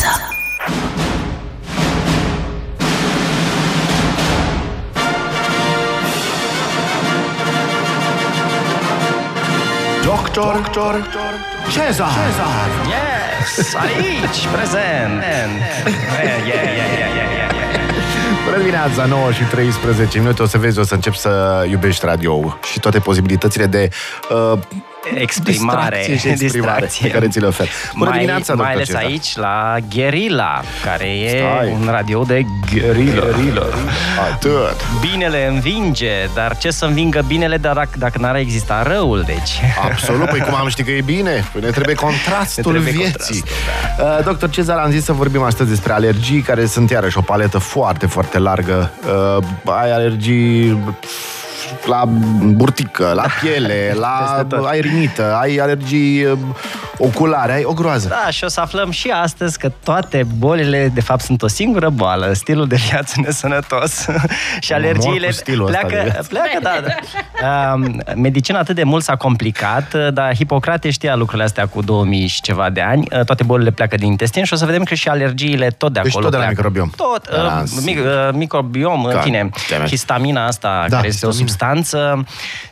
dimineața. Doctor, doctor, Cezar. Yes, aici, prezent. Yeah, yeah, yeah, yeah, yeah, yeah. Bună dimineața, 9 și 13 minute. O să vezi, o să încep să iubești radio și toate posibilitățile de uh, Exprimare, distracție și exprimare distracție. pe care ți le ofer. Bună mai, dimineața, mai doctor ales Cezar. aici la Guerilla, care e Stai. un radio de guerilla. Guerilla. Atât. Binele învinge, dar ce să învingă binele dar dacă, dacă n-ar exista răul, deci. Absolut, păi cum am ști că e bine? Păi ne trebuie contrastul Ne trebuie vieții. contrastul, Uh, Doctor Cezar, am zis să vorbim astăzi despre alergii, care sunt iarăși o paletă foarte, foarte largă. Uh, ai alergii pf, la burtică, la piele, la Peste tot. ai rinită, ai alergii uh, oculare, ai o groază. Da, și o să aflăm și astăzi că toate bolile, de fapt, sunt o singură boală, stilul de viață nesănătos și Mor alergiile cu stilul ăsta de pleacă, viață. pleacă, da, da. Um, medicina atât de mult s-a complicat, dar Hipocrate știa lucrurile astea cu 2000 și ceva de ani. Uh, Toate bolile pleacă din intestin și o să vedem că și alergiile tot de Deci acolo tot de la pleacă. microbiom. Tot, Da, uh, mic, sigur. uh, microbiom, în God fine, damn it. histamina asta, Da, care este o histamina. Substanță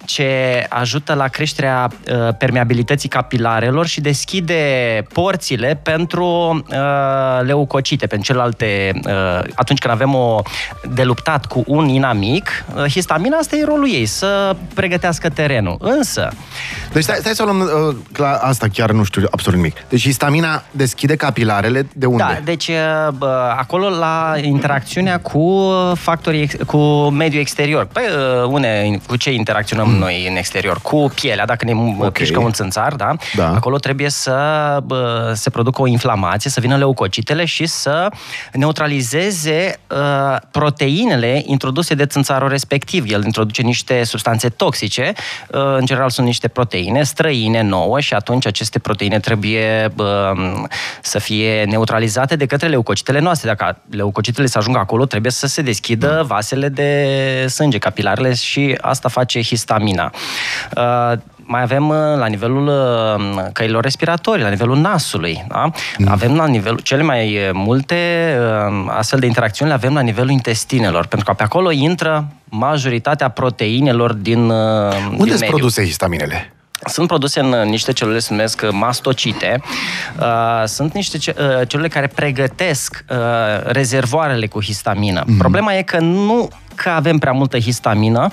ce ajută la creșterea uh, permeabilității capilarelor și deschide porțile pentru uh, leucocite, pentru celelalte... Uh, atunci când avem o de luptat cu un inamic, uh, histamina asta e rolul ei, să pregătească terenul. Însă, Deci stai, stai să o luăm uh, la asta chiar nu știu absolut nimic. Deci histamina deschide capilarele de unde? Da, deci uh, bă, acolo la interacțiunea cu factorii, ex- cu mediul exterior. Păi, uh, une, cu ce interacționăm noi în exterior? Cu pielea, dacă ne Ok. okay. pișcă un țânțar, da? Da. Acolo trebuie să bă, se producă o inflamație, să vină leucocitele și să neutralizeze uh, proteinele introduse de țânțarul respectiv. El introduce niște substanțe toxice, uh, în general sunt niște proteine străine, nouă și atunci aceste proteine trebuie bă, să fie neutralizate de către leucocitele noastre. Dacă leucocitele să ajungă acolo, trebuie să se deschidă vasele de sânge, capilarele și asta face histamina. Uh, mai avem uh, la nivelul uh, căilor respiratorii, la nivelul nasului. Da? Avem la nivelul, cele mai uh, multe uh, astfel de interacțiuni le avem la nivelul intestinelor, pentru că pe acolo intră majoritatea proteinelor din, uh, din Unde sunt mediu. produse histaminele? Sunt produse în uh, niște celule, se numesc uh, mastocite. Uh, sunt niște ce- uh, celule care pregătesc uh, rezervoarele cu histamină. Mhm. Problema e că nu că avem prea multă histamină,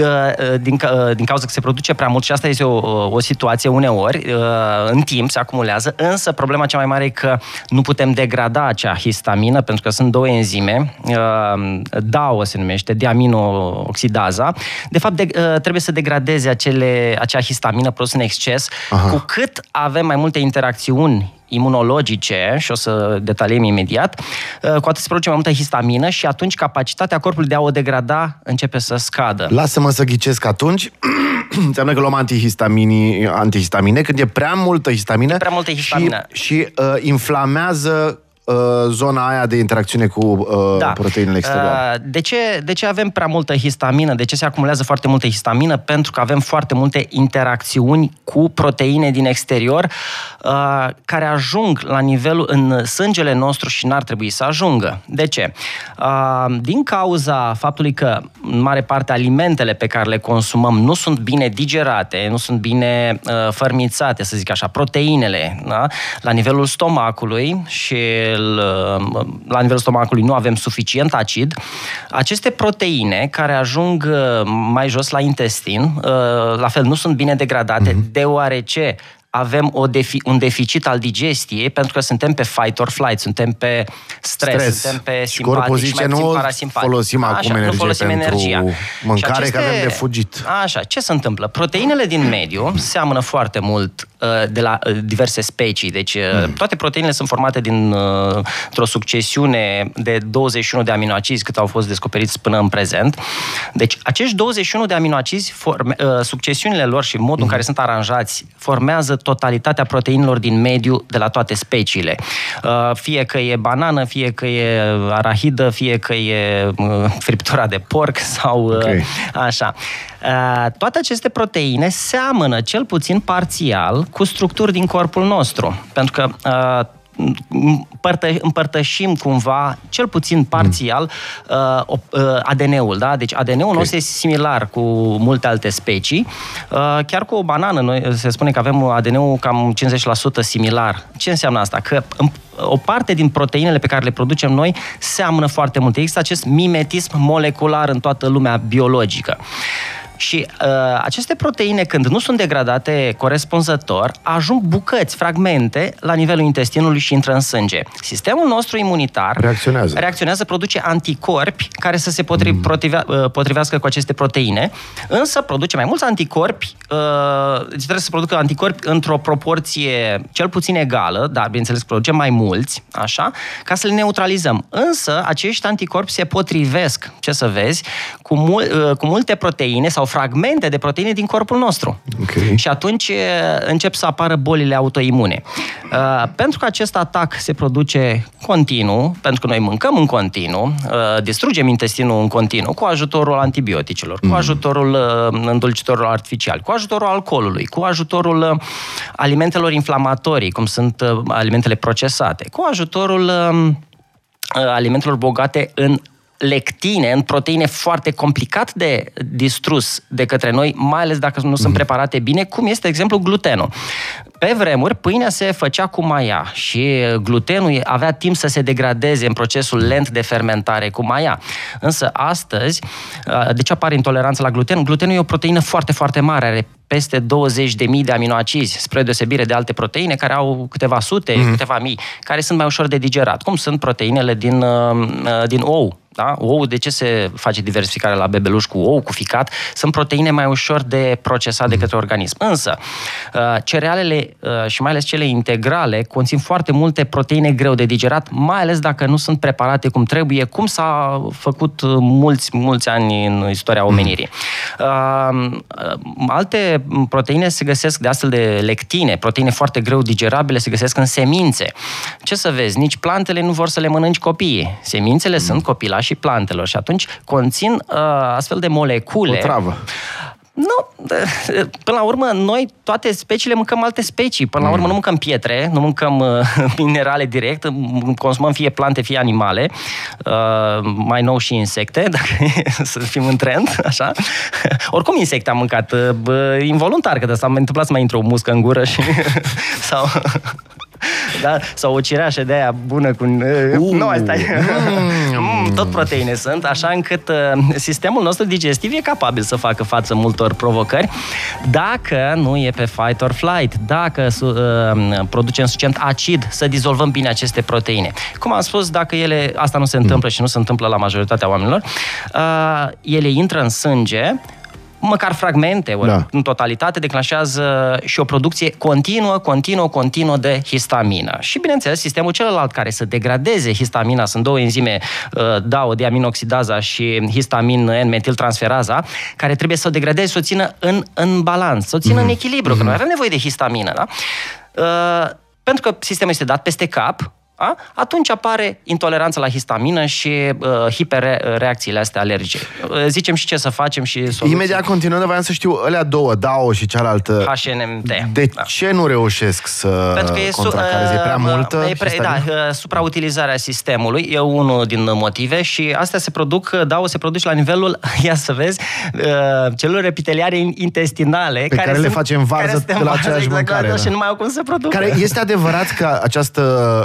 uh, uh, din, ca- uh, din cauza că se produce prea mult și asta este o, o situație uneori, uh, în timp se acumulează, însă problema cea mai mare e că nu putem degrada acea histamină, pentru că sunt două enzime, uh, DAO se numește, diaminooxidaza, de fapt de, uh, trebuie să degradeze acele, acea histamină produsă în exces, Aha. cu cât avem mai multe interacțiuni imunologice, și o să detaliem imediat, uh, cu atât se produce mai multă histamină și atunci capacitatea corpului de a o degrada începe să scadă. Lasă-mă să ghicesc atunci. Înseamnă că luăm antihistamini, antihistamine când e prea multă histamină. Prea multă histamină. Și, și uh, inflamează uh, zona aia de interacțiune cu uh, proteinele exterioare. Uh, De ce, de ce avem prea multă histamină? De ce se acumulează foarte multă histamină? Pentru că avem foarte multe interacțiuni cu proteine din exterior uh, care ajung la nivelul în sângele nostru și n-ar trebui să ajungă. De ce? Uh, Din cauza faptului că în mare parte alimentele pe care le consumăm nu sunt bine digerate, nu sunt bine uh, fărmițate, să zic așa, proteinele, da? la nivelul stomacului și el, uh, la nivelul stomacului nu avem suficient acid, aceste proteine care ajung uh, mai jos la intestin, uh, la fel nu sunt bine degradate, deoarece avem o defi- un deficit al digestiei pentru că suntem pe fight or flight, suntem pe stres, Stres. suntem pe Și corpul simpatic și zice, mai puțin nu parasimpatic. folosim acum nu energie folosim pentru energia. mâncare, Și că avem de fugit. Așa, ce se întâmplă? Proteinele din mediu seamănă foarte mult uh, de la uh, diverse specii. Deci uh, toate proteinele sunt formate din uh, o succesiune de 21 de aminoacizi cât au fost descoperiți până în prezent. Deci acești 21 de aminoacizi, forme, uh, succesiunile lor și modul în care sunt aranjați, formează totalitatea proteinelor din mediu de la toate speciile. Uh, Fie că e banană, fie că e arahidă, fie că e uh, friptura de porc sau uh, Ok. Așa. Uh, Toate aceste proteine seamănă cel puțin parțial cu structuri din corpul nostru. Pentru că uh, împărtă, împărtășim cumva, cel puțin parțial, uh, uh, ADN-ul. Da? Deci ADN-ul okay. nostru este similar cu multe alte specii. Uh, chiar cu o banană, noi, se spune că avem ADN-ul cam 50% similar. Ce înseamnă asta? Că o parte din proteinele pe care le producem noi seamănă foarte mult. Există acest mimetism molecular în toată lumea biologică. Și uh, aceste proteine, când nu sunt degradate corespunzător, ajung bucăți, fragmente, la nivelul intestinului și intră în sânge. Sistemul nostru imunitar reacționează, reacționează produce anticorpi care să se potri, mm. potrivea, uh, potrivească cu aceste proteine, însă produce mai mulți anticorpi, uh, deci trebuie să producă anticorpi într-o proporție cel puțin egală, dar bineînțeles producem mai mulți, așa, ca să le neutralizăm. Însă acești anticorpi se potrivesc, ce să vezi, cu, mul- uh, cu multe proteine sau fragmente de proteine din corpul nostru. Okay. Și atunci încep să apară bolile autoimune. Uh, pentru că acest atac se produce continuu, pentru că noi mâncăm în continuu, uh, distrugem intestinul în continuu cu ajutorul antibioticelor, mm. cu ajutorul uh, îndulcitorilor artificiali, cu ajutorul alcoolului, cu ajutorul uh, alimentelor inflamatorii, cum sunt uh, alimentele procesate, cu ajutorul uh, alimentelor bogate în lectine, în proteine foarte complicat de distrus de către noi, mai ales dacă nu sunt mhm. preparate bine, cum este, de exemplu, glutenul. Pe vremuri, pâinea se făcea cu maia și glutenul avea timp să se degradeze în procesul lent de fermentare cu maia. Însă astăzi, de ce apare intoleranța la gluten? Glutenul e o proteină foarte, foarte mare, are peste 20.000 de aminoacizi, spre deosebire de alte proteine care au câteva sute, mm-hmm. câteva mii, care sunt mai ușor de digerat, cum sunt proteinele din, din ou, da? Ou, de ce se face diversificare la bebeluș cu ou, cu ficat? Sunt proteine mai ușor de procesat de către organism. Însă, uh, cerealele uh, și mai ales cele integrale conțin foarte multe proteine greu de digerat, mai ales dacă nu sunt preparate cum trebuie, cum s-a făcut mulți, mulți ani în istoria omenirii. Uh, alte proteine se găsesc de astfel de lectine, proteine foarte greu digerabile, se găsesc în semințe. Ce să vezi, nici plantele nu vor să le mănânci copiii. Semințele mm. sunt copila și plantelor și atunci conțin uh, astfel de molecule. O travă. Nu, până la urmă, noi toate speciile mâncăm alte specii. Până la urmă nu mâncăm pietre, nu mâncăm uh, minerale direct, consumăm fie plante, fie animale, uh, mai nou și insecte, dacă să fim în trend, așa. Oricum insecte am mâncat, uh, involuntar, că de s-a întâmplat să mai intre o muscă în gură și... sau da? Sau o cireașă de aia bună cu... Uh, nu, asta e... Mm. Tot proteine sunt, așa încât uh, sistemul nostru digestiv e capabil să facă față multor provocări dacă nu e pe fight or flight, dacă uh, producem suficient acid să dizolvăm bine aceste proteine. Cum am spus, dacă ele, asta nu se întâmplă și nu se întâmplă la majoritatea oamenilor, uh, ele intră în sânge, măcar fragmente, ori da. în totalitate, declanșează și o producție continuă, continuă, continuă de histamină. Și, bineînțeles, sistemul celălalt care să degradeze histamina, sunt două enzime, uh, DAO, diaminoxidaza și histamin N-metiltransferaza, care trebuie să o degradeze, să o țină în, în balans, să o țină mm-hmm. în mhm. echilibru, mm-hmm. că noi avem nevoie de histamină, da? Uh, pentru că sistemul este dat peste cap, a? atunci apare intoleranța la histamină și uh, hiperreacțiile astea alergice. Uh, zicem și ce să facem și soluții. Imediat continuând, voiam să știu, alea două, DAO și cealaltă, HNMT. De da. ce nu reușesc să Pentru că e, su- uh, e prea multă? E pre- da, uh, suprautilizarea sistemului e unul din motive și astea se produc, DAO se produce la nivelul, ia să vezi, uh, celulele epiteliare intestinale pe care, care le facem varză de la aceeași exact, mâncare. Da. Și nu mai au cum să producă. Care este adevărat că această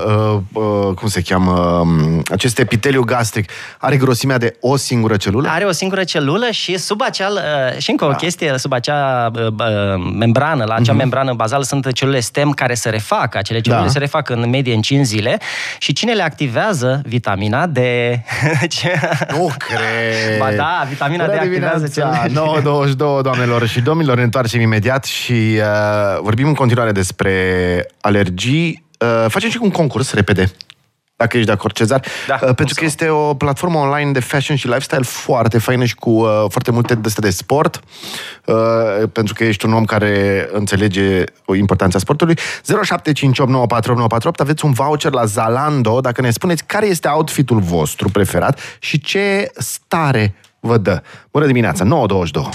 uh, uh, cum se cheamă, um, acest epiteliu gastric are grosimea de o singură celulă? Are o singură celulă și sub acea, uh, și încă o da. chestie, sub acea uh, uh, membrană, la acea uh-huh. membrană bazală sunt celule stem care se refac, acele celule da. se refac în medie în 5 zile și cine le activează? Vitamina D. nu cred! Ba da, vitamina Bună D activează celule. 9.22, doamnelor și domnilor, ne întoarcem imediat și uh, vorbim în continuare despre alergii Uh, facem și un concurs repede. Dacă ești de acord, Cezar. Da, uh, pentru că este o platformă online de fashion și lifestyle foarte faină și cu uh, foarte multe deste de sport. Uh, pentru că ești un om care înțelege o importanța sportului. 0758948948 aveți un voucher la Zalando dacă ne spuneți care este outfitul vostru preferat și ce stare vă dă. Bună dimineața, 922!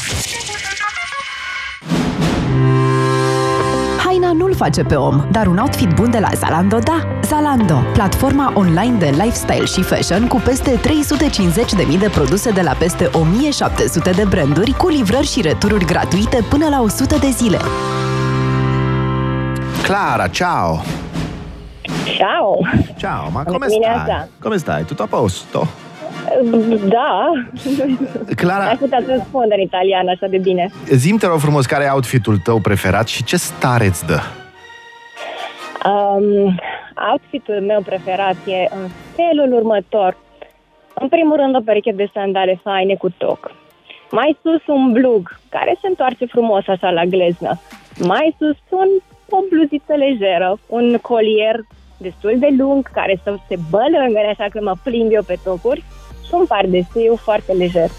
Face pe om, dar un outfit bun de la Zalando da. Zalando, platforma online de lifestyle și fashion cu peste 350.000 de produse de la peste 1700 de branduri cu livrări și retururi gratuite până la 100 de zile. Clara, ciao! Ciao! Ciao, ma Bună come dimineața. stai? Come stai? Tutto a posto? Da, Clara, ai putea să răspund în italiană așa de bine. zim te rog frumos care e outfitul tău preferat și ce stareț îți dă? Um, outfitul meu preferat e în felul următor. În primul rând o pereche de sandale faine cu toc. Mai sus un blug care se întoarce frumos așa la gleznă. Mai sus un, o bluziță lejeră, un colier destul de lung care să se bălângăne așa că mă plimb eu pe tocuri și un pardesiu foarte lejer.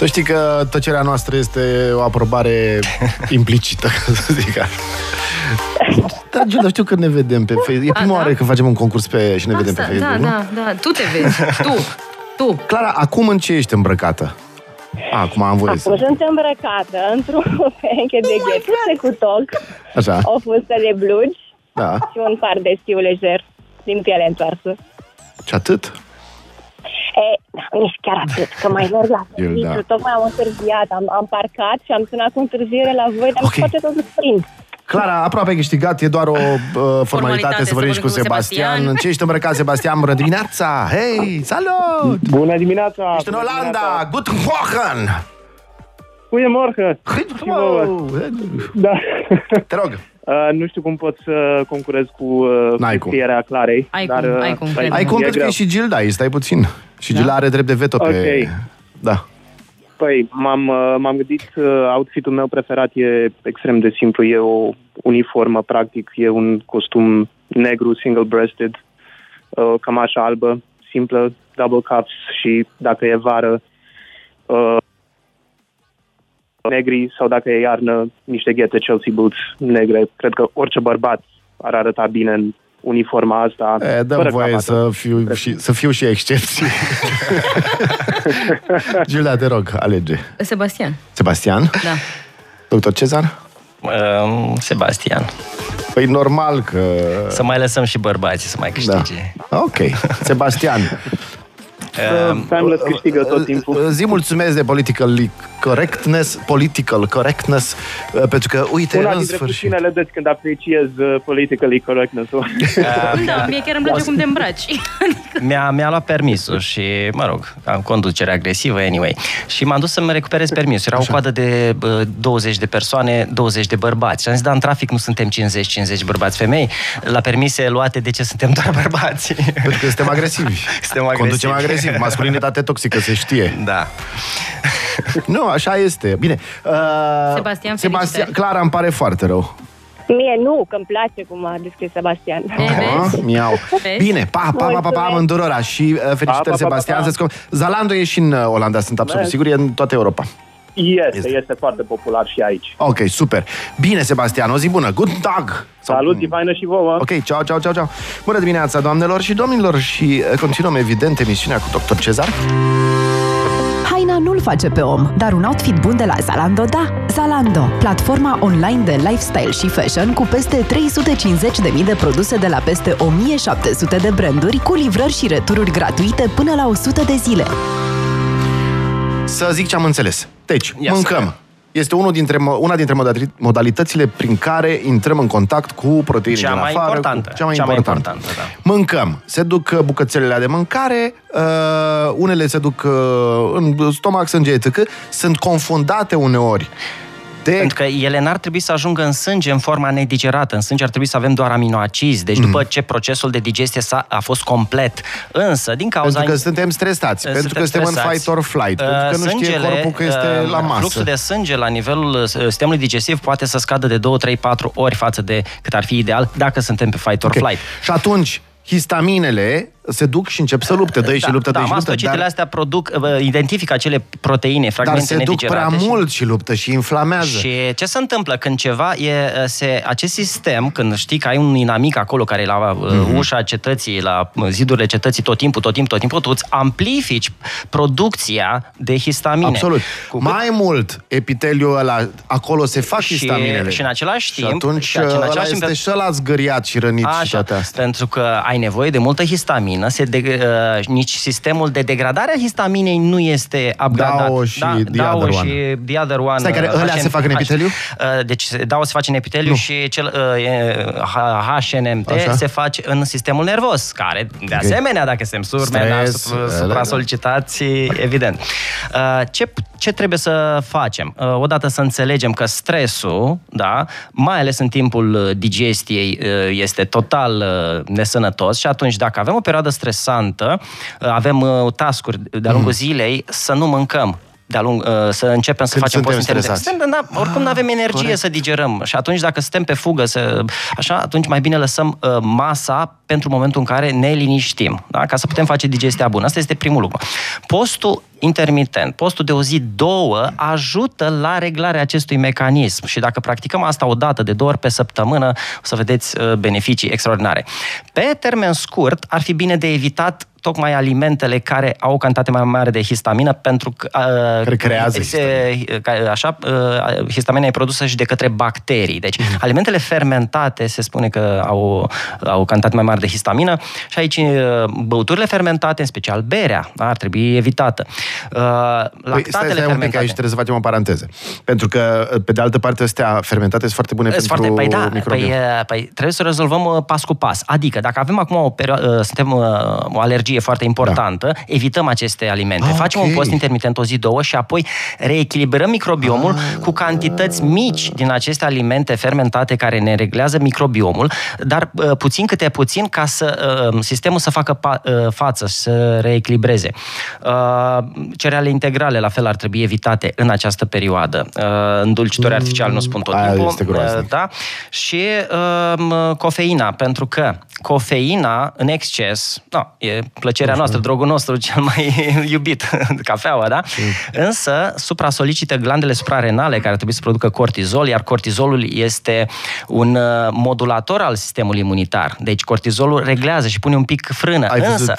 Să știi că tăcerea noastră este o aprobare implicită, ca să zic așa. Da, Giuda, știu că ne vedem pe Facebook. E prima da? oară când facem un concurs pe și ne vedem pe Asta, Facebook, da, nu? da, da. Tu te vezi. Tu. Tu. Clara, acum în ce ești îmbrăcată? A, acum am voie Acum să... sunt îmbrăcată într-o pereche de ghetuțe cu toc, Așa, o fustă de blugi da. și un pardesiu lejer din piele întoarsă. Și atât? E, nici chiar atât, că mai merg la Eu, serviciu, da. tocmai am întârziat, am, am parcat și am sunat cu întârziere la voi, dar Ok. okay. poate tot să prind. Clara, aproape câștigat, e doar o uh, formalitate, Formalitate, să vorbești cu să vorbim cu Sebastian. Sebastian. În ce ești îmbrăcat, Sebastian? Bună dimineața! Hei, salut! Bună dimineața! Ești în Bună Olanda! dimineața. Guten Morgen! Goedemorgen! Wow. Da. Te rog, Uh, nu știu cum pot să concurez cu uh, N-ai cum. scrierea Clarei. Ai dar, cum, uh, ai cum, stai, cred. ai cum e pentru că greu. e și Gilda aici, stai puțin. Și Gilda are drept de veto pe... Ok. Da. Păi, m-am, uh, m-am gândit, uh, outfitul meu preferat e extrem de simplu. E o uniformă, practic. E un costum negru, single-breasted, uh, cămașă albă, simplă, double cuffs și dacă e vară, uh, negri sau dacă e iarnă, niște ghete Chelsea boots negre. Cred că orice bărbat ar arăta bine în uniforma asta. E, dăm fără voie cravată. să fiu, și, să fiu și excepții. Gilda, te rog, alege. Sebastian. Sebastian? Da. Doctor Cezar? Um, Sebastian. Păi normal că... Să mai lăsăm și bărbații să mai Da. câștige. Ok. Sebastian, Um, Timeless câștigă tot timpul. zi mulțumesc de political correctness, political correctness, uh, pentru că, uite, Una în dintre sfârșit... puținele dăți când apreciez uh, politically correctness Da, mie chiar îmi place cum te îmbraci. mi-a, mi-a luat permisul și, mă rog, am conducere agresivă, anyway. Și m-am dus să-mi recuperez permisul. Era o coadă de bă, 20 de persoane, 20 de bărbați. Și am zis, da, în trafic nu suntem 50-50 bărbați-femei. La permise luate, de ce suntem doar bărbați? Pentru că suntem agresivi. Suntem agresivi. Conducem agresiv. Masculinitate toxică, se știe. Da. Nu, așa este. Bine. Uh, Sebastian, Sebastian, felicitări. Clara, îmi pare foarte rău. Mie nu, că îmi place cum a descris Sebastian. E, vezi? Ah, miau. Vezi? Bine, pa, pa, pa, pa, pa, Mulțumesc. amândurora și uh, felicitări, Pa, pa, pa, Sebastian. pa, pa. să-ți com- Zalando e și în uh, Olanda, sunt absolut Mersi. sigur, e în toată Europa. Este, Este. este foarte popular și aici. Ok, super. Bine, Sebastian, o zi bună. Good dog! Sau- Salut, divaină și vouă! Ok, ciao, ciao, ciao, ciao. Bună dimineața, doamnelor și domnilor și uh, continuăm, evident, emisiunea cu Dr. Cezar. Haina nu-l face pe om, dar un outfit bun de la Zalando da. Zalando, platforma online de lifestyle și fashion cu peste 350.000 de produse de la peste 1700 de branduri cu livrări și retururi gratuite până la 100 de zile. Să zic ce am înțeles. Deci, Ia să mâncăm. vedem. Este unul dintre, mo- una dintre modali- modalitățile prin care intrăm în contact cu proteine Cea din mai afară. importantă. Cu cea mai Cea mai importantă. importantă, da. Mâncăm. Se duc uh, bucățelele de mâncare, uh, unele se duc uh, în stomac, sânge, etc. Sunt confundate uneori de... Pentru că ele n-ar trebui să ajungă în sânge în forma nedigerată. În sânge ar trebui să avem doar aminoacizi. Deci după ce procesul de digestie s-a, a fost complet. Însă, din cauza... Pentru că suntem stresați, Uh, pentru că suntem în stresați. fight or flight, pentru că Uh, nu știe corpul că este uh, la masă. Fluxul de sânge la nivelul uh, sistemului digestiv poate să scadă de 2, 3, 4 ori față de cât ar fi ideal dacă suntem pe fight or Ok. flight. Și atunci, histaminele se duc și încep să lupte, dă și luptă, da, dă și luptă, mastocitele dar, astea produc, uh, identifică acele proteine, dar fragmente se duc prea nedigerate și- mult și luptă și inflamează. Și ce se întâmplă când ceva e, se, acest sistem, când știi că ai un inamic acolo care e la Mhm. uh, ușa cetății, la uh, zidurile cetății tot timpul, tot timpul, tot timpul, tu îți amplifici producția de histamine. Absolut. Cu cât- Mai mult, epiteliul ăla, acolo se fac Și- histaminele. și în același Și timp- atunci și în același ăla timp- este și ăla zgâriat și rănit și toate astea. pentru că ai nevoie de multă histamină, se de, uh, nici sistemul de degradare a histaminei nu este upgradat. DAO și the DAO other și one. the other one. Stai, care uh, ălea se fac în HN epiteliu? Uh, Deci DAO se face în epiteliu Nu. și cel uh, e, H- HNMT Așa. se face în sistemul nervos, care, de asemenea, dacă suntem surmeni, Stres, supra- ele, da. supra-solicitați, evident. Uh, Ce, ce trebuie să facem? Uh, Odată să înțelegem că stresul, da, mai ales în timpul uh, digestiei, uh, este total uh, nesănătos și atunci dacă avem o perioadă stresantă, uh, avem uh, tascuri de-a lungul zilei, să nu mâncăm de-a lung, uh, să începem să Când facem suntem post intermitent. stresați. Suntem, da, oricum nu avem energie corect. să digerăm și atunci dacă suntem pe fugă, să, așa, atunci mai bine lăsăm uh, masa pentru momentul în care ne liniștim, da? ca să putem face digestia bună. Asta este primul lucru. Postul intermitent, postul de o zi, două, ajută la reglarea acestui mecanism și dacă practicăm asta o dată, de două ori pe săptămână, o să vedeți uh, beneficii extraordinare. Pe termen scurt, ar fi bine de evitat tocmai alimentele care au o cantitate mai mare de histamină pentru că uh, Care creează se, ca- așa, uh, histamina e produsă și de către bacterii. Deci, alimentele fermentate se spune că au, au o cantitate mai mare de histamină și aici uh, băuturile fermentate, în special berea, da, ar trebui evitată. Uh, Lactatele Păi, stai, stai un pic, fermentate. aici trebuie să facem o paranteză. Pentru că, pe de altă parte, astea fermentate sunt foarte bune Sunt pentru foarte, păi da, microbiom. păi, uh, păi trebuie să rezolvăm uh, pas cu pas. Adică, dacă avem acum o perioadă, suntem uh, o alergie foarte importantă, da. evităm aceste alimente. Ah, Facem ok. un post intermitent o zi, două și apoi reechilibrăm microbiomul Ah. cu cantități mici din aceste alimente fermentate care ne reglează microbiomul, dar uh, puțin câte puțin ca să uh, sistemul să facă pa, uh, față, să reechilibreze. Uh, cereale integrale, la fel, ar trebui evitate în această perioadă. Uh, îndulcitori artificiali nu spun tot aia timpul. este groaznic. Uh, da? Și um, cofeina, pentru că cofeina în exces, no, e plăcerea noastră, drogul nostru cel mai iubit, cafeaua, da? Însă supra-solicită glandele suprarenale care trebuie să producă cortizol, iar cortizolul este un uh, modulator al sistemului imunitar. Deci cortizolul reglează și pune un pic frână. Ai Însă, văzut,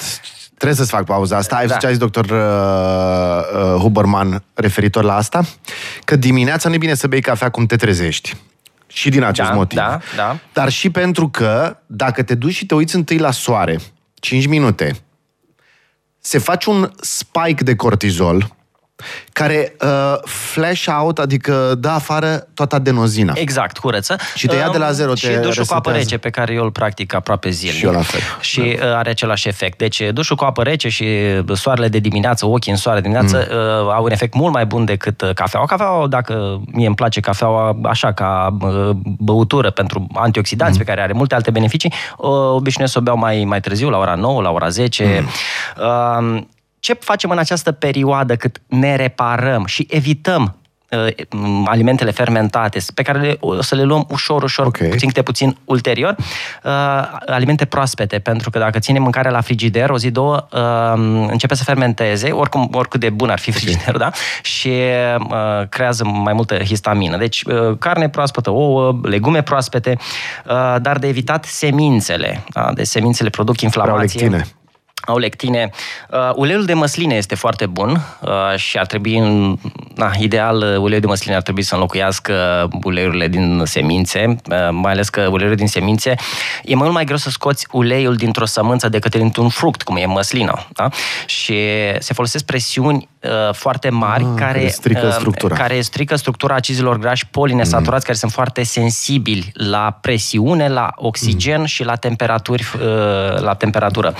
trebuie să-ți fac pauza asta. Ai Da. văzut ce a zis doctor uh, uh, Huberman referitor la asta? Că dimineața nu e bine să bei cafea cum te trezești. Și din acest Da, motiv. da, da. Dar și pentru că dacă te duci și te uiți întâi la soare, 5 minute, se face un spike de cortizol care uh, flash out, adică dă afară toată adenozina. Exact, curăță. Și te ia de la Um, zero, Și te dușul cu apă resetează. rece, pe care eu îl practic aproape zilnic. Și eu la fel. Și uh, are același efect. Deci dușul cu apă rece și soarele de dimineață, ochii în soare de dimineață, mm. uh, au un efect mult mai bun decât uh, cafeaua. Cafeaua, dacă mie îmi place cafeaua așa ca uh, băutură pentru antioxidanți, mm. pe care are multe alte beneficii, uh, obișnuiesc să o beau mai, mai târziu, la ora 9, la ora 10. Mm. Uh, ce facem în această perioadă cât ne reparăm și evităm uh, alimentele fermentate, pe care le, o să le luăm ușor, ușor, Ok. puțin câte puțin ulterior, uh, alimente proaspete, pentru că dacă ținem mâncarea la frigider, o zi, două, uh, începe să fermenteze, oricum, oricât de bun ar fi frigiderul, da? Și uh, creează mai multă histamină. Deci, uh, carne proaspătă, ouă, legume proaspete, uh, dar de evitat semințele. Da? Deci semințele produc inflamație. lectine. Au lectine. Uh, uleiul de măsline este foarte bun uh, și ar trebui, în, na, ideal, uh, uleiul de măsline ar trebui să înlocuiască uleiurile din semințe, uh, mai ales că uleiul din semințe e mult mai greu să scoți uleiul dintr-o sămânță decât dintr-un fruct, cum e măslina. Da? Și se folosesc presiuni uh, foarte mari Ah, care, care strică uh, structura. care strică structura acizilor grași polinesaturați, mm. care sunt foarte sensibili la presiune, la oxigen mm. și la temperaturi, uh, la temperatură.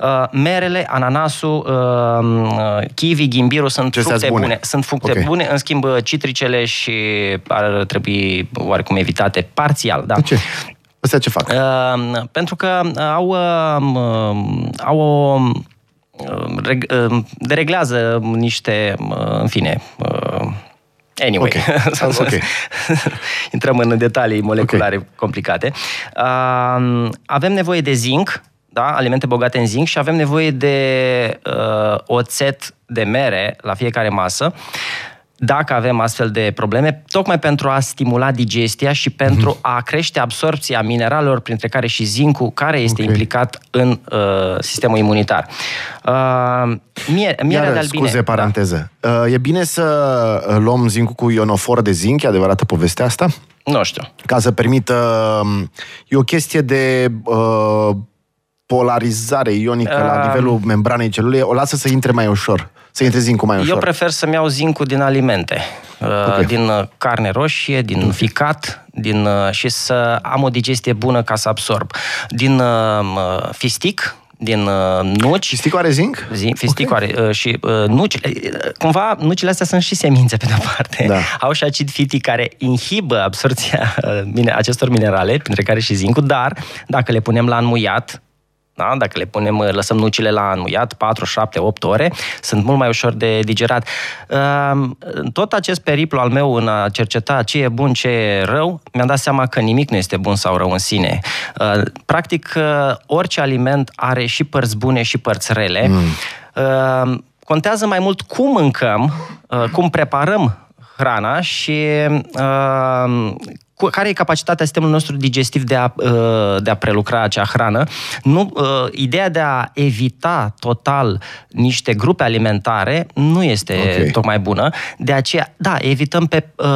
Uh, merele, ananasul, uh, kiwi, ghimbiru sunt Acestea fructe sunt bune. bune. Sunt fructe Ok. bune, în schimb uh, citricele și ar trebui oarecum evitate parțial. Da? De ce? Astea ce fac? Uh, pentru că uh, au, uh, au o uh, reg- uh, dereglează niște, uh, în fine, uh, Anyway, Ok. Ok. intrăm în detalii moleculare okay. complicate. Uh, avem nevoie de zinc, da, alimente bogate în zinc și avem nevoie de uh, oțet de mere la fiecare masă dacă avem astfel de probleme, tocmai pentru a stimula digestia și pentru Mhm. a crește absorpția mineralelor, printre care și zincul, care este Ok. implicat în uh, sistemul imunitar. Uh, mie, mierea Iar, de albine. scuze, paranteză. Uh, E bine să uh, luăm zincul cu ionofor de zinc, e adevărată povestea asta? Da, nu știu. Ca să permită... um, E o chestie de uh, polarizare ionică la Um. nivelul membranei celulei. O lasă să intre mai ușor. Să intre zincul mai ușor. Eu prefer să-mi iau zincul din alimente, uh, Ok. din uh, carne roșie, din ficat, din, uh, și să am o digestie bună ca să absorb. Din uh, uh, fistic, din uh, nuci. Fisticul are zinc? Zi, fisticul are, uh, și uh, nucile. uh, Cumva, nucile astea sunt și semințe, pe de-o parte. Da. Au și acid fitic care inhibă absorția uh, mine- acestor minerale, printre care și zincul, dar dacă le punem la înmuiat, da? Dacă le punem, uh, lăsăm nucile la înmuiat 4, 7, 8 ore, sunt mult mai ușor de digerat. Uh, În tot acest periplu al meu în a cerceta ce e bun, ce e rău, mi-am dat seama că nimic nu este bun sau rău în sine. Uh, Practic, uh, orice aliment are și părți bune și părți rele. Mm. Contează mai mult cum mâncăm, uh, cum preparăm hrana și uh, cu- care e capacitatea sistemului nostru digestiv de a, uh, de a prelucra acea hrană. Nu, uh, ideea de a evita total niște grupe alimentare nu este Ok. tocmai bună. De aceea, da, evităm pe, uh,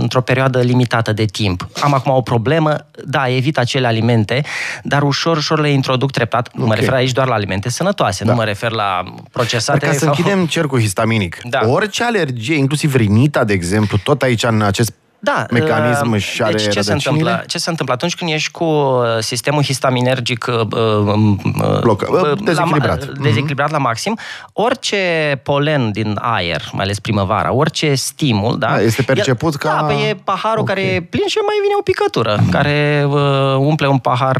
într-o perioadă limitată de timp. Am acum o problemă, da, evit acele alimente, dar ușor, ușor le introduc treptat. Nu mă Ok. refer aici doar la alimente sănătoase, Da. nu mă refer la procesate. Dar ca să sau- închidem cercul histaminic, Da. orice alergie, inclusiv rinita, de exemplu, tot aici în acest Da, mecanism uh, își are deci ce se, rădăcinile? întâmplă? ce se întâmplă? Atunci când ești cu uh, sistemul histaminergic uh, uh, Blocă- uh, la- dezechilibrat. la, dezechilibrat la maxim, orice polen din aer, mai ales primăvara, orice stimul, da? Da, este perceput el, ca- Da, pe e paharul Ok. care e plin și mai vine o picătură, care uh, umple un pahar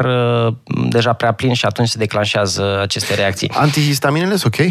uh, deja prea plin și atunci se declanșează aceste reacții. Antihistaminele sunt ok?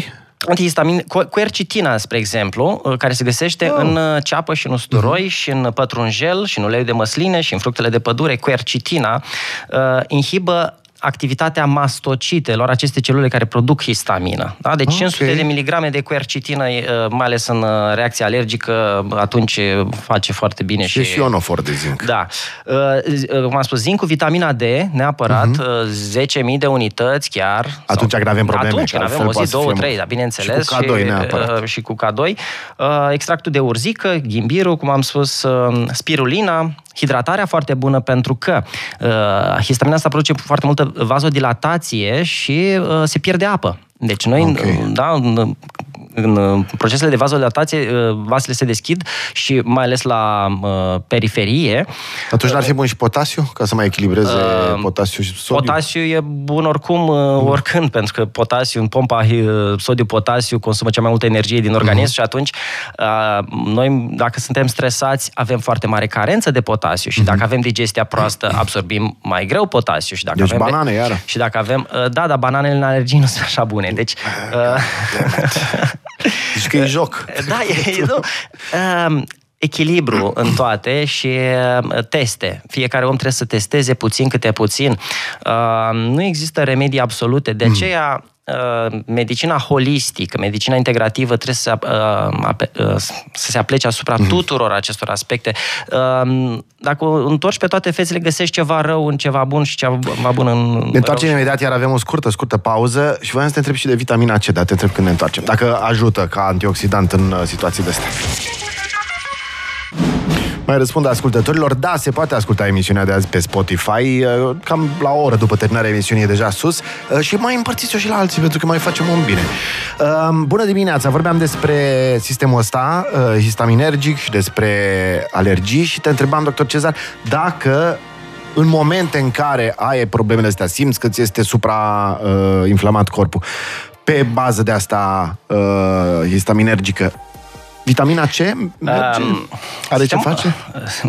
Antihistamin, cu- quercitina, spre exemplu, uh, care se găsește Oh. în uh, ceapă și în usturoi și în pătrunjel și în uleiul de măsline și în fructele de pădure, quercitina, uh, inhibă activitatea mastocitelor, aceste celule care produc histamină. Da? Deci Ok. 500 de miligrame de quercitină, uh, mai ales în uh, reacție alergică, atunci uh, face foarte bine. Și, și ionofor de zinc. Da. Uh, z- uh, Cum am spus, zincul, vitamina D, neapărat, uh-huh. 10.000 de unități chiar. Mhm. Atunci când avem probleme, Atunci că când avem altfel o zi, poate să două, fie trei, mult. dar bineînțeles. Și cu K2 neapărat. uh, și cu K2. Uh, extractul de urzică, ghimbiru, cum am spus, uh, spirulina, hidratarea foarte bună pentru că uh, histamina asta produce foarte multă vasodilatație și uh, se pierde apă. Deci noi, Ok. uh, da, în, în procesele de vasodilatație, uh, vasele se deschid și mai ales la uh, periferie. Atunci n-ar fi bun și potasiu? Ca să mai echilibreze Uh, potasiu și sodiu? Potasiu e bun oricum, uh, oricând, pentru că potasiu, în pompa uh, sodiu-potasiu consumă cea mai multă energie din organism și atunci uh, noi, dacă suntem stresați, avem foarte mare carență de potasiu și dacă avem digestia proastă, absorbim mai greu potasiu. Și dacă Deci avem banane, iară. Și dacă avem... uh, Da, dar bananele în alergii nu sunt așa bune. Deci... uh, Zici că e joc. da, e, e nu, um, echilibru în toate și uh, teste. Fiecare om trebuie să testeze puțin câte puțin. Uh, nu există remedii absolute, de aceea uh, medicina holistică, medicina integrativă trebuie să, uh, ape, uh, să se aplece asupra tuturor acestor aspecte. Uh, dacă o întorci pe toate fețele, găsești ceva rău în ceva bun și ceva bun în Ne întoarcem rău. imediat, iar avem o scurtă, scurtă pauză și voiam să te întreb și de vitamina C, dar te întreb când ne întoarcem. Dacă ajută ca antioxidant în uh, situații de astea. Mai răspund ascultătorilor, da, se poate asculta emisiunea de azi pe Spotify, uh, cam la o oră după terminarea emisiunii e deja sus uh, și mai împărțiți-o și la alții, pentru că mai facem un bine. Uh, Bună dimineața, vorbeam despre sistemul ăsta uh, histaminergic și despre alergii și te întrebam, doctor Cezar, dacă în momente în care ai problemele astea, simți că ți este supra-inflamat corpul, pe bază de asta uh, histaminergică, vitamina C merge? Um, Are ce sistemul- face?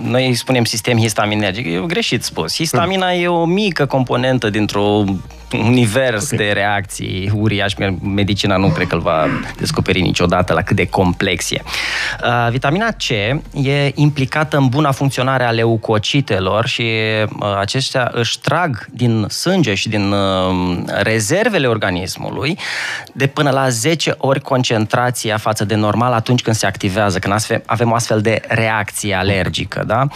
Noi îi spunem sistem histaminergic. E greșit spus. Histamina e o mică componentă dintr-o univers de reacții uriaș. Medicina nu cred că îl va descoperi niciodată la cât de complex e. Uh, vitamina C e implicată în buna funcționare a leucocitelor și uh, aceștia își trag din sânge și din uh, rezervele organismului de până la 10 ori concentrația față de normal atunci când se activează, când avem o astfel de reacție alergică. Da?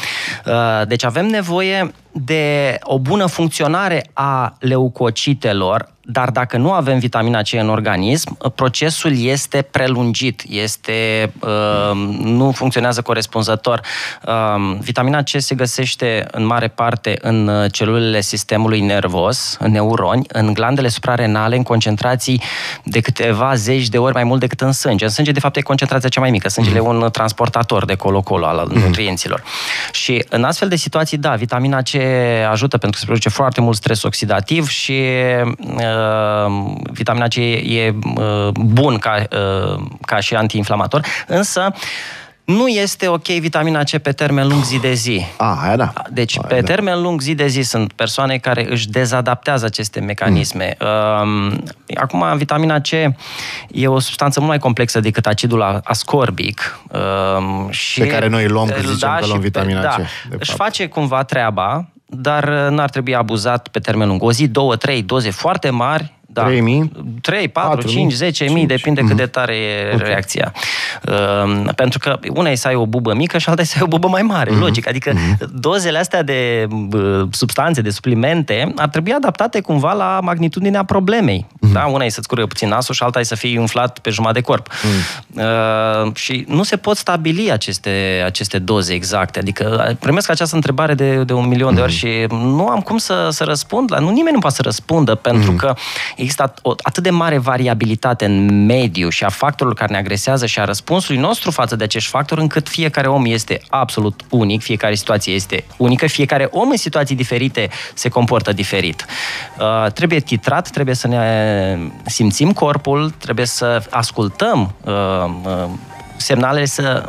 Uh, deci avem nevoie de o bună funcționare a leucocitelor, dar dacă nu avem vitamina C în organism, procesul este prelungit, este, uh, nu funcționează corespunzător. Uh, vitamina C se găsește în mare parte în celulele sistemului nervos, în neuroni, în glandele suprarenale, în concentrații de câteva zeci de ori mai mult decât în sânge. În sânge, de fapt, e concentrația cea mai mică. Sângele mm. e un transportator de colo-colo al mm. nutrienților. Și în astfel de situații, da, vitamina C ajută pentru că se produce foarte mult stres oxidativ și uh, vitamina C e, e uh, bun ca, uh, ca și antiinflamator, însă nu este ok vitamina C pe termen lung zi de zi. Ah, aia da. Deci, aia pe da. termen lung zi de zi sunt persoane care își dezadaptează aceste mecanisme. Mm. Acum, vitamina C e o substanță mult mai complexă decât acidul ascorbic. Și pe care noi luăm când zicem da, că luăm vitamina da, C. De își fapt. face cumva treaba, dar n-ar trebui abuzat pe termen lung. O zi, două, trei doze foarte mari da. 3.000? 3, 4, 4 5, 10 mii, depinde mm-hmm. cât de tare e okay. reacția. Uh, pentru că una e să ai o bubă mică și alta e să ai o bubă mai mare, mm-hmm. logic. Adică mm-hmm. dozele astea de uh, substanțe, de suplimente, ar trebui adaptate cumva la magnitudinea problemei. Mm-hmm. Da? Una e să-ți cură puțin nasul și alta e să fii umflat pe jumătate de corp. Mm-hmm. Uh, și nu se pot stabili aceste, aceste doze exacte. Adică primesc această întrebare de, de un milion mm-hmm. de ori și nu am cum să, să răspund la... Nu, nimeni nu poate să răspundă pentru mm-hmm. că există o, atât de mare variabilitate în mediu și a factorilor care ne agresează și a răspunsului nostru față de acești factori, încât fiecare om este absolut unic, fiecare situație este unică, fiecare om în situații diferite se comportă diferit. Uh, trebuie titrat, trebuie să ne simțim corpul, trebuie să ascultăm uh, uh, semnalele să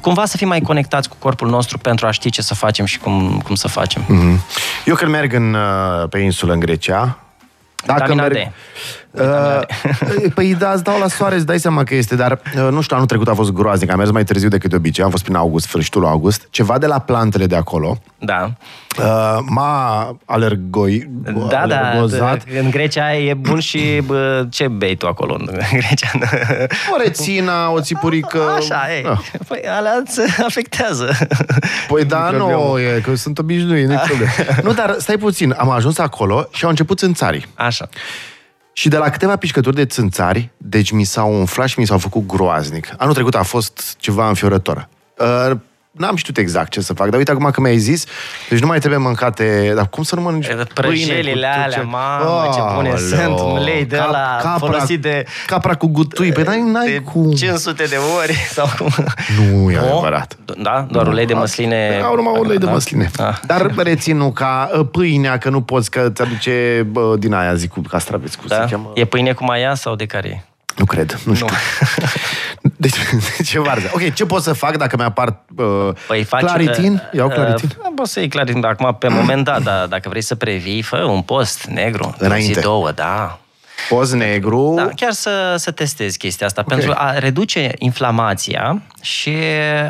cumva să fim mai conectați cu corpul nostru pentru a ști ce să facem și cum, cum să facem. Mm-hmm. Eu când merg în, uh, pe insulă în Grecia, dacă merg... D. Uh, păi da, îți dau la soare, îți dai seama că este, dar uh, nu știu, anul trecut a fost groaznic, am mers mai târziu decât de obicei, am fost prin august, sfârșitul august, ceva de la plantele de acolo. Da. Uh, m-a alergoi, da, da, în Grecia e bun și bă, ce bei tu acolo în Grecia? O rețina, o țipurică. Așa, e. Da. Păi alea îți afectează. Păi da, nu, e, că sunt obișnuit, nu Nu, dar stai puțin, am ajuns acolo și au început țânțarii. Așa. Și de la câteva pișcături de țânțari, deci mi s-au umflat și mi s-au făcut groaznic. Anul trecut a fost ceva înfiorător. Uh, N-am știut exact ce să fac, dar uite acum că mi-ai zis, deci nu mai trebuie mâncate, dar cum să nu mănânci Prăjelile alea, ce... mamă, oh, ce bune sunt, un lei de Cap, la capra, folosit de... Capra cu gutui, pe n-ai, n-ai de cum. 500 de ori sau cum. Nu e adevărat. Da? Doar ulei de măsline? Au numai ulei de da? măsline. Da. Dar rețin ca ă, pâinea, că nu poți, că ți aduce bă, din aia, zic, cu castraveți, cum da? se cheamă. E pâine cu maia sau de care e? Nu cred, nu știu. Nu. Deci, ce varză. Ok, ce pot să fac dacă mi-apar uh, păi faci, claritin? Uh, Iau claritin? Uh, poți să iei claritin acum, pe moment, da, dar dacă vrei să previi, fă un post negru. Înainte. Zi două, da. Post negru. Da, chiar să, să testezi chestia asta, okay. pentru a reduce inflamația și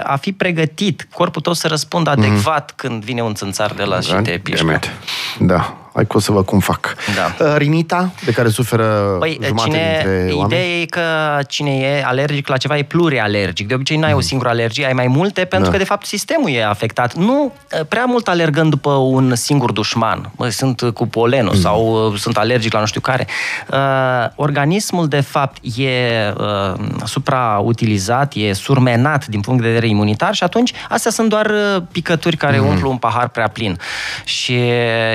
a fi pregătit, corpul tău să răspundă mhm. adecvat mm-hmm. când vine un țânțar de la și te pișcă. Da, hai că o să văd cum fac. Da. Uh, rinita, de care suferă păi, jumate cine, dintre oameni? Ideea e că cine e alergic la ceva e plurialergic. De obicei n-ai mm. o singură alergie, ai mai multe, pentru da. că de fapt sistemul e afectat. Nu uh, prea mult alergând după un singur dușman. Bă, sunt cu polenul mm. sau uh, sunt alergic la nu știu care. Uh, organismul de fapt e uh, suprautilizat, e surmenat din punct de vedere imunitar și atunci astea sunt doar uh, picături care mm. umplu un pahar prea plin. Și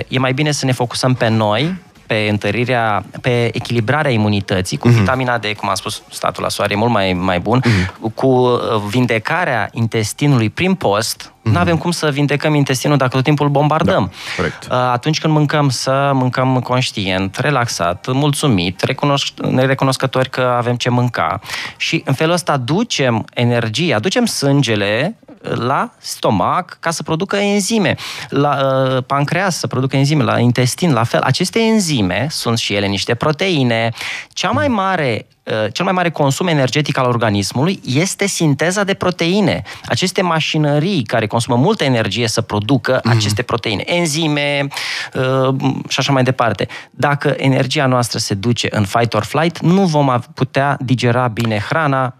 e mai bine să ne focusăm pe noi, pe întărirea, pe echilibrarea imunității, cu mm-hmm. vitamina D, cum am spus, statul la soare e mult mai, mai bun, mm-hmm. cu uh, vindecarea intestinului prin post, mm-hmm. nu avem cum să vindecăm intestinul dacă tot timpul bombardăm. Da, corect. Uh, atunci când mâncăm, să mâncăm conștient, relaxat, mulțumit, recunosc- recunoscători că avem ce mânca și în felul ăsta ducem energie, aducem sângele la stomac ca să producă enzime, la uh, pancreas să producă enzime, la intestin la fel. Aceste enzime sunt și ele niște proteine. Cea mai mare uh, cel mai mare consum energetic al organismului este sinteza de proteine. Aceste mașinării care consumă multă energie să producă mm. aceste proteine, enzime uh, și așa mai departe. Dacă energia noastră se duce în fight or flight, nu vom putea digera bine hrana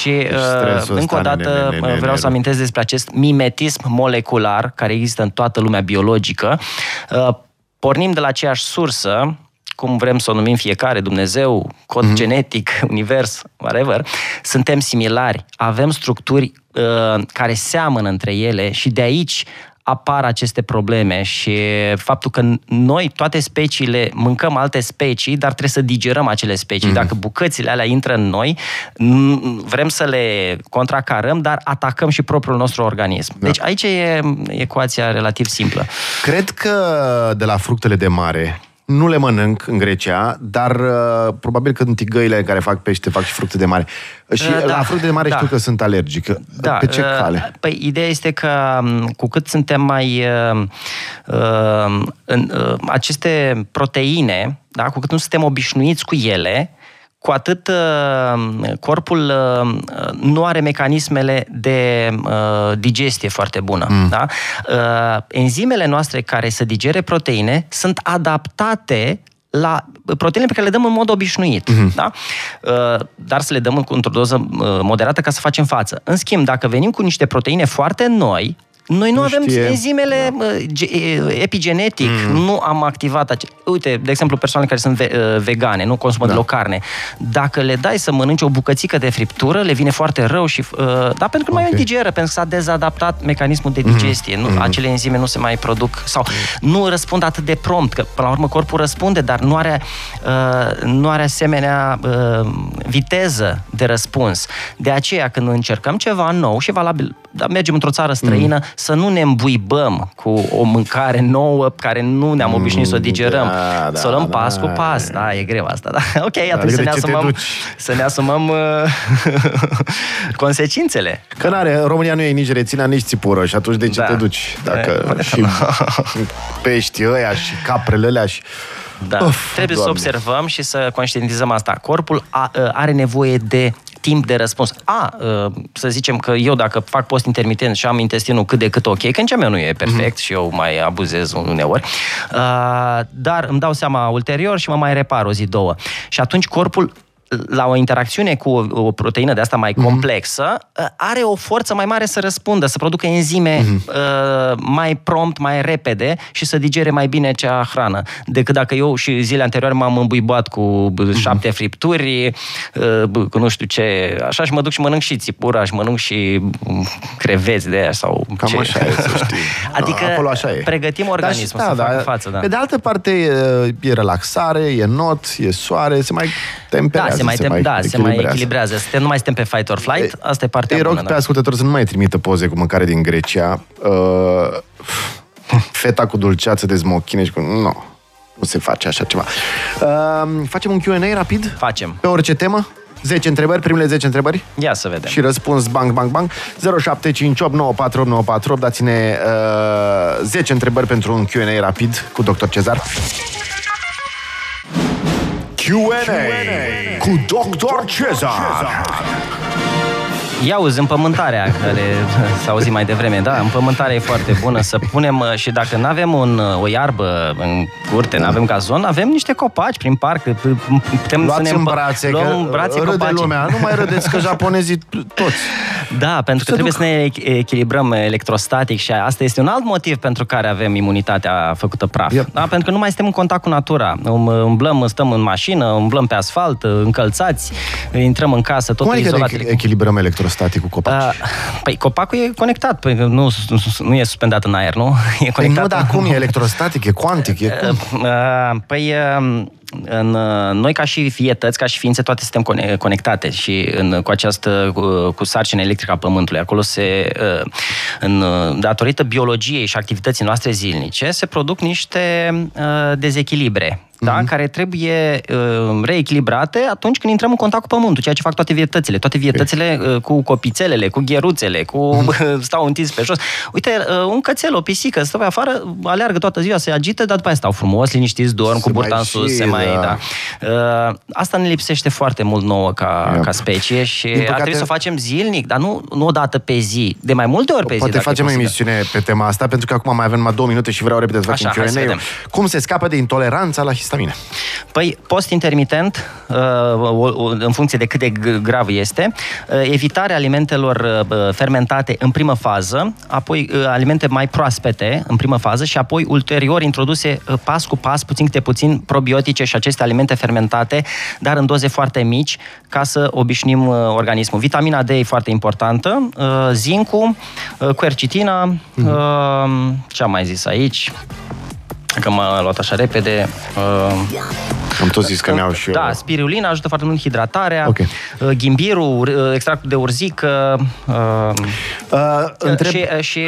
și uh, încă o dată ne, ne, ne, vreau să amintesc despre acest mimetism molecular care există în toată lumea biologică. Uh, pornim de la aceeași sursă, cum vrem să o numim fiecare, Dumnezeu, cod mm-hmm. genetic, univers, whatever, suntem similari, avem structuri uh, care seamănă între ele și de aici apar aceste probleme și faptul că noi, toate speciile, mâncăm alte specii, dar trebuie să digerăm acele specii. Mm-hmm. Dacă bucățile alea intră în noi, vrem să le contracarăm, dar atacăm și propriul nostru organism. Da. Deci aici e ecuația relativ simplă. Cred că de la fructele de mare, nu le mănânc în Grecia, dar uh, probabil că în tigăile care fac pește fac și fructe de mare. Și uh, la fructe de mare da. știu că sunt alergic. Da. Pe ce uh, cale? Păi ideea este că um, cu cât suntem mai... Uh, uh, în, uh, aceste proteine, da, cu cât nu suntem obișnuiți cu ele, cu atât uh, corpul uh, nu are mecanismele de uh, digestie foarte bună. Mm. Da? Enzimele noastre care să digere proteine sunt adaptate la proteinele pe care le dăm în mod obișnuit. Mm-hmm. Da? Dar să le dăm într-o doză moderată ca să facem față. În schimb, dacă venim cu niște proteine foarte noi, noi nu, nu avem știe. enzimele da. epigenetic, mm. nu am activat ace- Uite, de exemplu, persoane care sunt ve- vegane, nu consumă da. deloc carne. Dacă le dai să mănânce o bucățică de friptură, le vine foarte rău și... Uh, da, pentru că nu okay. mai digeră, pentru că s-a dezadaptat mecanismul de digestie. Mm. Nu, mm. Acele enzime nu se mai produc sau mm. nu răspund atât de prompt, că până la urmă corpul răspunde, dar nu are, uh, nu are asemenea uh, viteză de răspuns. De aceea, când încercăm ceva nou și valabil, da, mergem într-o țară străină, mm să nu ne îmbuibăm cu o mâncare nouă care nu ne-am obișnuit să o digerăm. Da, da, să o luăm da, pas cu pas. Da, e greu asta. Da. Ok, atunci să ne, asumăm, să ne asumăm uh, consecințele. Că n-are, România nu e nici rețina, nici țipură și atunci de ce da. te duci? Dacă e, și pești ăia și caprele alea și... Da. Uf, Trebuie doamne. să observăm și să conștientizăm asta. Corpul a, uh, are nevoie de timp de răspuns. A, uh, să zicem că eu dacă fac post intermitent și am intestinul cât de cât ok, că nici meu nu e perfect mm-hmm. și eu mai abuzez uneori, uh, dar îmi dau seama ulterior și mă mai repar o zi, două. Și atunci corpul la o interacțiune cu o, o proteină de asta mai mm-hmm. complexă, are o forță mai mare să răspundă, să producă enzime mm-hmm. uh, mai prompt, mai repede și să digere mai bine cea hrană. Decât dacă eu și zilele anterioare m-am îmbuibat cu mm-hmm. șapte fripturi, uh, cu nu știu ce, așa și mă duc și mănânc și țipura și mănânc și creveți de aia sau Cam ce. așa e, să știi. Adică Acolo așa e. pregătim organismul da, să da, facă față. Da. Pe de altă parte, e, e relaxare, e not, e soare, se mai temperează. Da, se mai, se mai, da, se mai echilibrează. Suntem, nu mai suntem pe fight or flight, asta e partea Îi rog bună, pe da. ascultători să nu mai trimită poze cu mâncare din Grecia. Uh, feta cu dulceață de smochine și cu... Nu, no, nu se face așa ceva. Uh, facem un Q&A rapid? Facem. Pe orice temă? 10 întrebări, primele 10 întrebări? Ia să vedem. Și răspuns bang, bang, bang. 0758948948. Dați-ne uh, 10 întrebări pentru un Q&A rapid cu Dr. Cezar. Q&A cu Dr. Cezar. Ia uzi, împământarea, care s-a auzit mai devreme, da, împământarea e foarte bună, să punem, uh, și dacă nu avem un, uh, o iarbă în curte, nu avem gazon, avem niște copaci prin parc, putem Luați să ne în brațe, luăm că în brațe râde copaci. lumea, nu mai râdeți că japonezii toți. Da, pentru că Se trebuie duc. să ne echilibrăm electrostatic și asta este un alt motiv pentru care avem imunitatea făcută praf. Yep. Da? Pentru că nu mai suntem în contact cu natura. Um, Umblăm, stăm în mașină, umblăm pe asfalt, încălțați, intrăm în casă, totul Cum adică izolat. ne echilibrăm electrostatic cu copaci? Uh, Păi copacul e conectat, păi nu, nu e suspendat în aer, nu? E Păi conectat. nu, dar cum e electrostatic, e cuantic, e cum? Uh, Păi uh, în, uh, noi ca și fietăți, ca și ființe, toate suntem cone- conectate și în, cu această, cu, cu sarcina electrică a Pământului. Acolo se, uh, în, uh, datorită biologiei și activității noastre zilnice, se produc niște uh, dezechilibre da, care trebuie uh, reechilibrate atunci când intrăm în contact cu pământul, ceea ce fac toate vietățile. Toate vietățile uh, cu copițelele, cu gheruțele, cu stau întins pe jos. Uite, uh, un cățel, o pisică, stă pe afară, aleargă toată ziua, se agită, dar după aia stau frumos, liniștiți, dorm, Se cu burta mai în sus, și, se mai... da. Da. Uh, asta ne lipsește foarte mult nouă ca, Yep. ca specie și Din ar păcate- trebui să o facem zilnic, dar nu, nu o dată pe zi, de mai multe ori pe zi. Poate dacă e facem o posibil. emisiune pe tema asta, pentru că acum mai avem numai două minute și vreau repede să facem Așa, hai să Q&A-ul. vedem. Cum se scapă de intoleranța la histamine? Păi, post intermitent, uh, o- o- în funcție de cât de g- grav este, uh, evitarea alimentelor uh, fermentate în primă fază, apoi uh, alimente mai proaspete în primă fază și apoi ulterior introduse uh, pas cu pas, puțin câte puțin, probiotice și aceste alimente fermentate, dar în doze foarte mici, ca să obișnim uh, organismul. Vitamina D e foarte importantă, uh, zincul, uh, quercitina, uh, ce am mai zis aici? Că m-a luat așa repede. Uh, Am tot zis că mi-au și eu. da, spirulina ajută foarte mult în hidratarea, Ok. uh, ghimbirul, uh, extractul de urzică uh, Uh, întreb... și, uh, și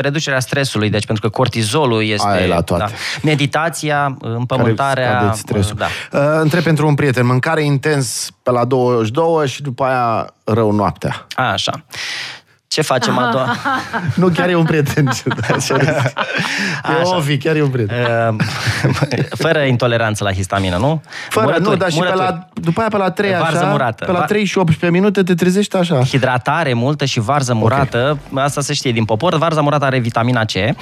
reducerea stresului, deci pentru că cortizolul este... Aia e la toate. Da. Meditația, care împământarea... scadeți stresul. Da. Uh, întreb pentru un prieten, mâncare intens pe la 22 și după aia rău noaptea. A, așa. Ce facem a doua? Nu, chiar e un prieten. Așa râs. e Așa. Ovi, chiar e un prieten. Uh, Fără intoleranță la histamină, nu? Fără, nu, Murături, dar și pe murături. la, după aia pe la 3 Varză așa, murată. pe la Va- 3 și 18 minute te trezești așa. hidratare multă și varză murată, asta se știe din popor, varza murată are vitamina C uh,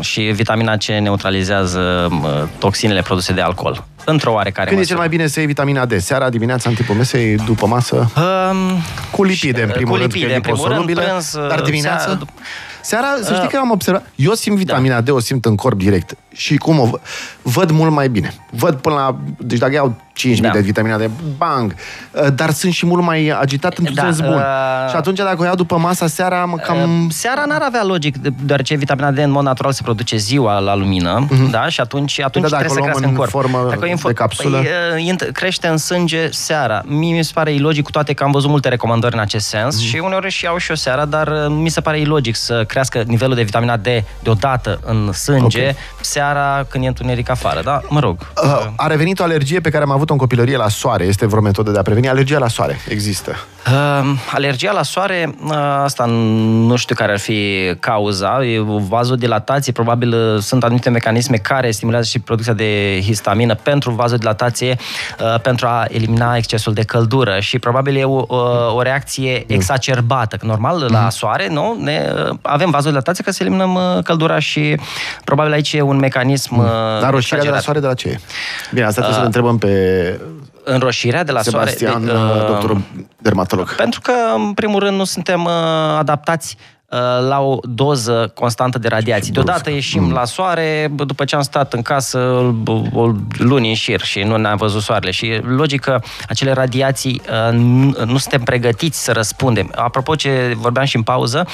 și vitamina C neutralizează uh, toxinele produse de alcool. Într-o oarecare Când e măsură. cel mai bine să iei vitamina D? Seara, dimineața, în timpul mesei, după masă? Um, Cu lipide, în primul cu rând, lipide, că e în primul rând, liposolubile, prânz, dar uh, dimineața? seara, Seara, să știi Uh, că am observat. Eu simt vitamina D, o simt în corp direct. Și cum o văd? Văd mult mai bine. Văd până la... Deci dacă iau 5.000 Da. de vitamina D, bang! Uh, Dar sunt și mult mai agitat într-un Da, sens bun. uh, Și atunci dacă o iau după masa seara, mă cam... Uh, Seara n-ar avea logic, de- deoarece vitamina D în mod natural se produce ziua la lumină, da? Și atunci, atunci Mhm. Da, dacă trebuie o să luăm crească în în corp. formă Dacă e în de capsulă? Păi, uh, int- crește în sânge seara. Mie mi se pare ilogic, cu toate că am văzut multe recomandări în acest sens Mhm. și uneori și iau și o seara, dar uh, mi se pare ilogic să crească nivelul de vitamina D deodată în sânge Ok. seara când e întuneric afară, da? Mă rog. Uh, a revenit o alergie pe care am avut-o în copilărie la soare. Este vreo metodă de a preveni? Alergia la soare există. Uh, alergia la soare, uh, asta nu știu care ar fi cauza, e o vazodilatație, probabil uh, sunt anumite mecanisme care stimulează și producția de histamină pentru vazodilatație, uh, pentru a elimina excesul de căldură și probabil e o, o, o reacție exacerbată, că normal la soare, nu, ne, uh, avem vazodilatație ca să eliminăm uh, căldura și probabil aici e un mecanism uh, Dar roșirea de la exagerat. soare de la ce e? Bine, asta trebuie să-l întrebăm pe Înroșirea de la Sebastian, soare... uh, doctorul dermatolog. Pentru că, în primul rând, nu suntem uh, adaptați uh, la o doză constantă de radiații. Deodată ieșim Mm. la soare, bă, după ce am stat în casă bă, o luni în șir și nu ne-am văzut soarele. Și e logic că acele radiații uh, nu, nu suntem pregătiți să răspundem. Apropo ce vorbeam și în pauză,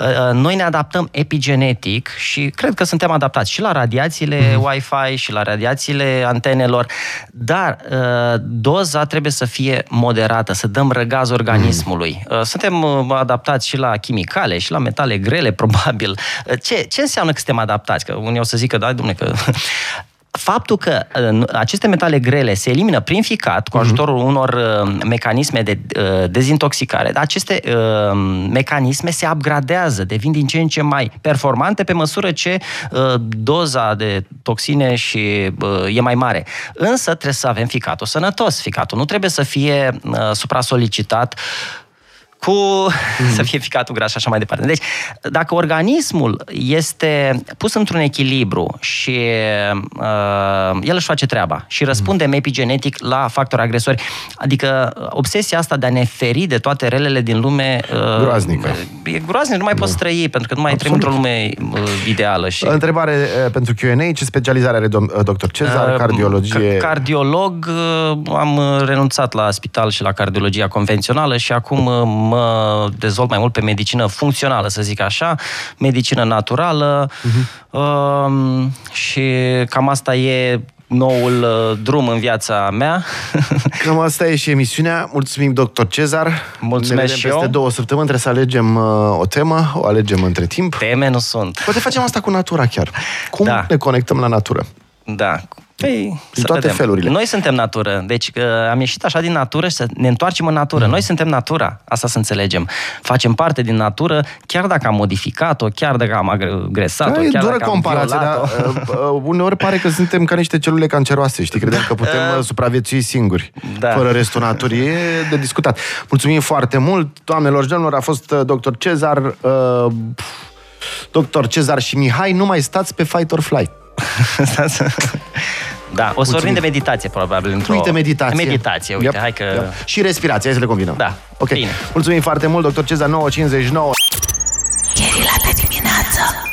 uh, uh, noi ne adaptăm epigenetic și cred că suntem adaptați și la radiațiile Mm. Wi-Fi și la radiațiile antenelor, dar uh, doza trebuie să fie moderată, să dăm răgaz organismului. Uh, Suntem uh, adaptați și la chimicale și la metale grele, probabil. Uh, Ce, ce înseamnă că suntem adaptați? Că unii o să zică, da, domne, că... Faptul că uh, aceste metale grele se elimină prin ficat cu ajutorul unor uh, mecanisme de uh, dezintoxicare, aceste uh, mecanisme se upgradează, devin din ce în ce mai performante pe măsură ce uh, doza de toxine și uh, e mai mare. Însă trebuie să avem ficatul sănătos. Ficatul nu trebuie să fie uh, supra-solicitat cu mm. să fie ficatul gras și așa mai departe. Deci, dacă organismul este pus într-un echilibru și uh, el își face treaba și răspunde mm. epigenetic la factori agresori, adică obsesia asta de a ne feri de toate relele din lume uh, Groaznică. E groaznic, nu mai poți trăi, pentru că nu mai trăim într-o lume uh, ideală. Și... Întrebare uh, pentru Q&A. Ce specializare are dom- uh, doctor Cezar? Uh, Cardiologie? ca- Cardiolog, uh, am uh, renunțat la spital și la cardiologia convențională și acum uh, mă dezvolt mai mult pe medicină funcțională, să zic așa, medicină naturală uh, și cam asta e noul uh, drum în viața mea. Cam asta e și emisiunea. Mulțumim, doctor Cezar. Mulțumesc ne vedem și peste eu. două săptămâni. Trebuie să alegem uh, o temă. O alegem între timp. Teme nu sunt. Poate facem asta cu natura chiar. Cum Da. ne conectăm la natură? Da. Păi, să toate vedem. felurile. Noi suntem natură, deci că am ieșit așa din natură și să ne întoarcem în natură. Mm. Noi suntem natura, asta să înțelegem. Facem parte din natură, chiar dacă am modificat-o, chiar dacă am agresat-o, Da, e chiar dură dacă am comparație, dar violat-o. uh, uh, uneori pare că suntem ca niște celule canceroase, știi? Credem că putem uh, supraviețui singuri, Da. fără restul naturii. E de discutat. Mulțumim foarte mult, doamnelor și domnilor, a fost uh, dr. Cezar, uh, dr. Cezar și Mihai, nu mai stați pe Fight or Flight. Da, o să vorbim de meditație, probabil. Într-o... Uite, meditație. Meditație, uite, yep. hai că... Yep. Și respirație, hai să le combinăm. Da. Ok. Bine. Mulțumim foarte mult, doctor Cezar 959. Gherila de dimineață.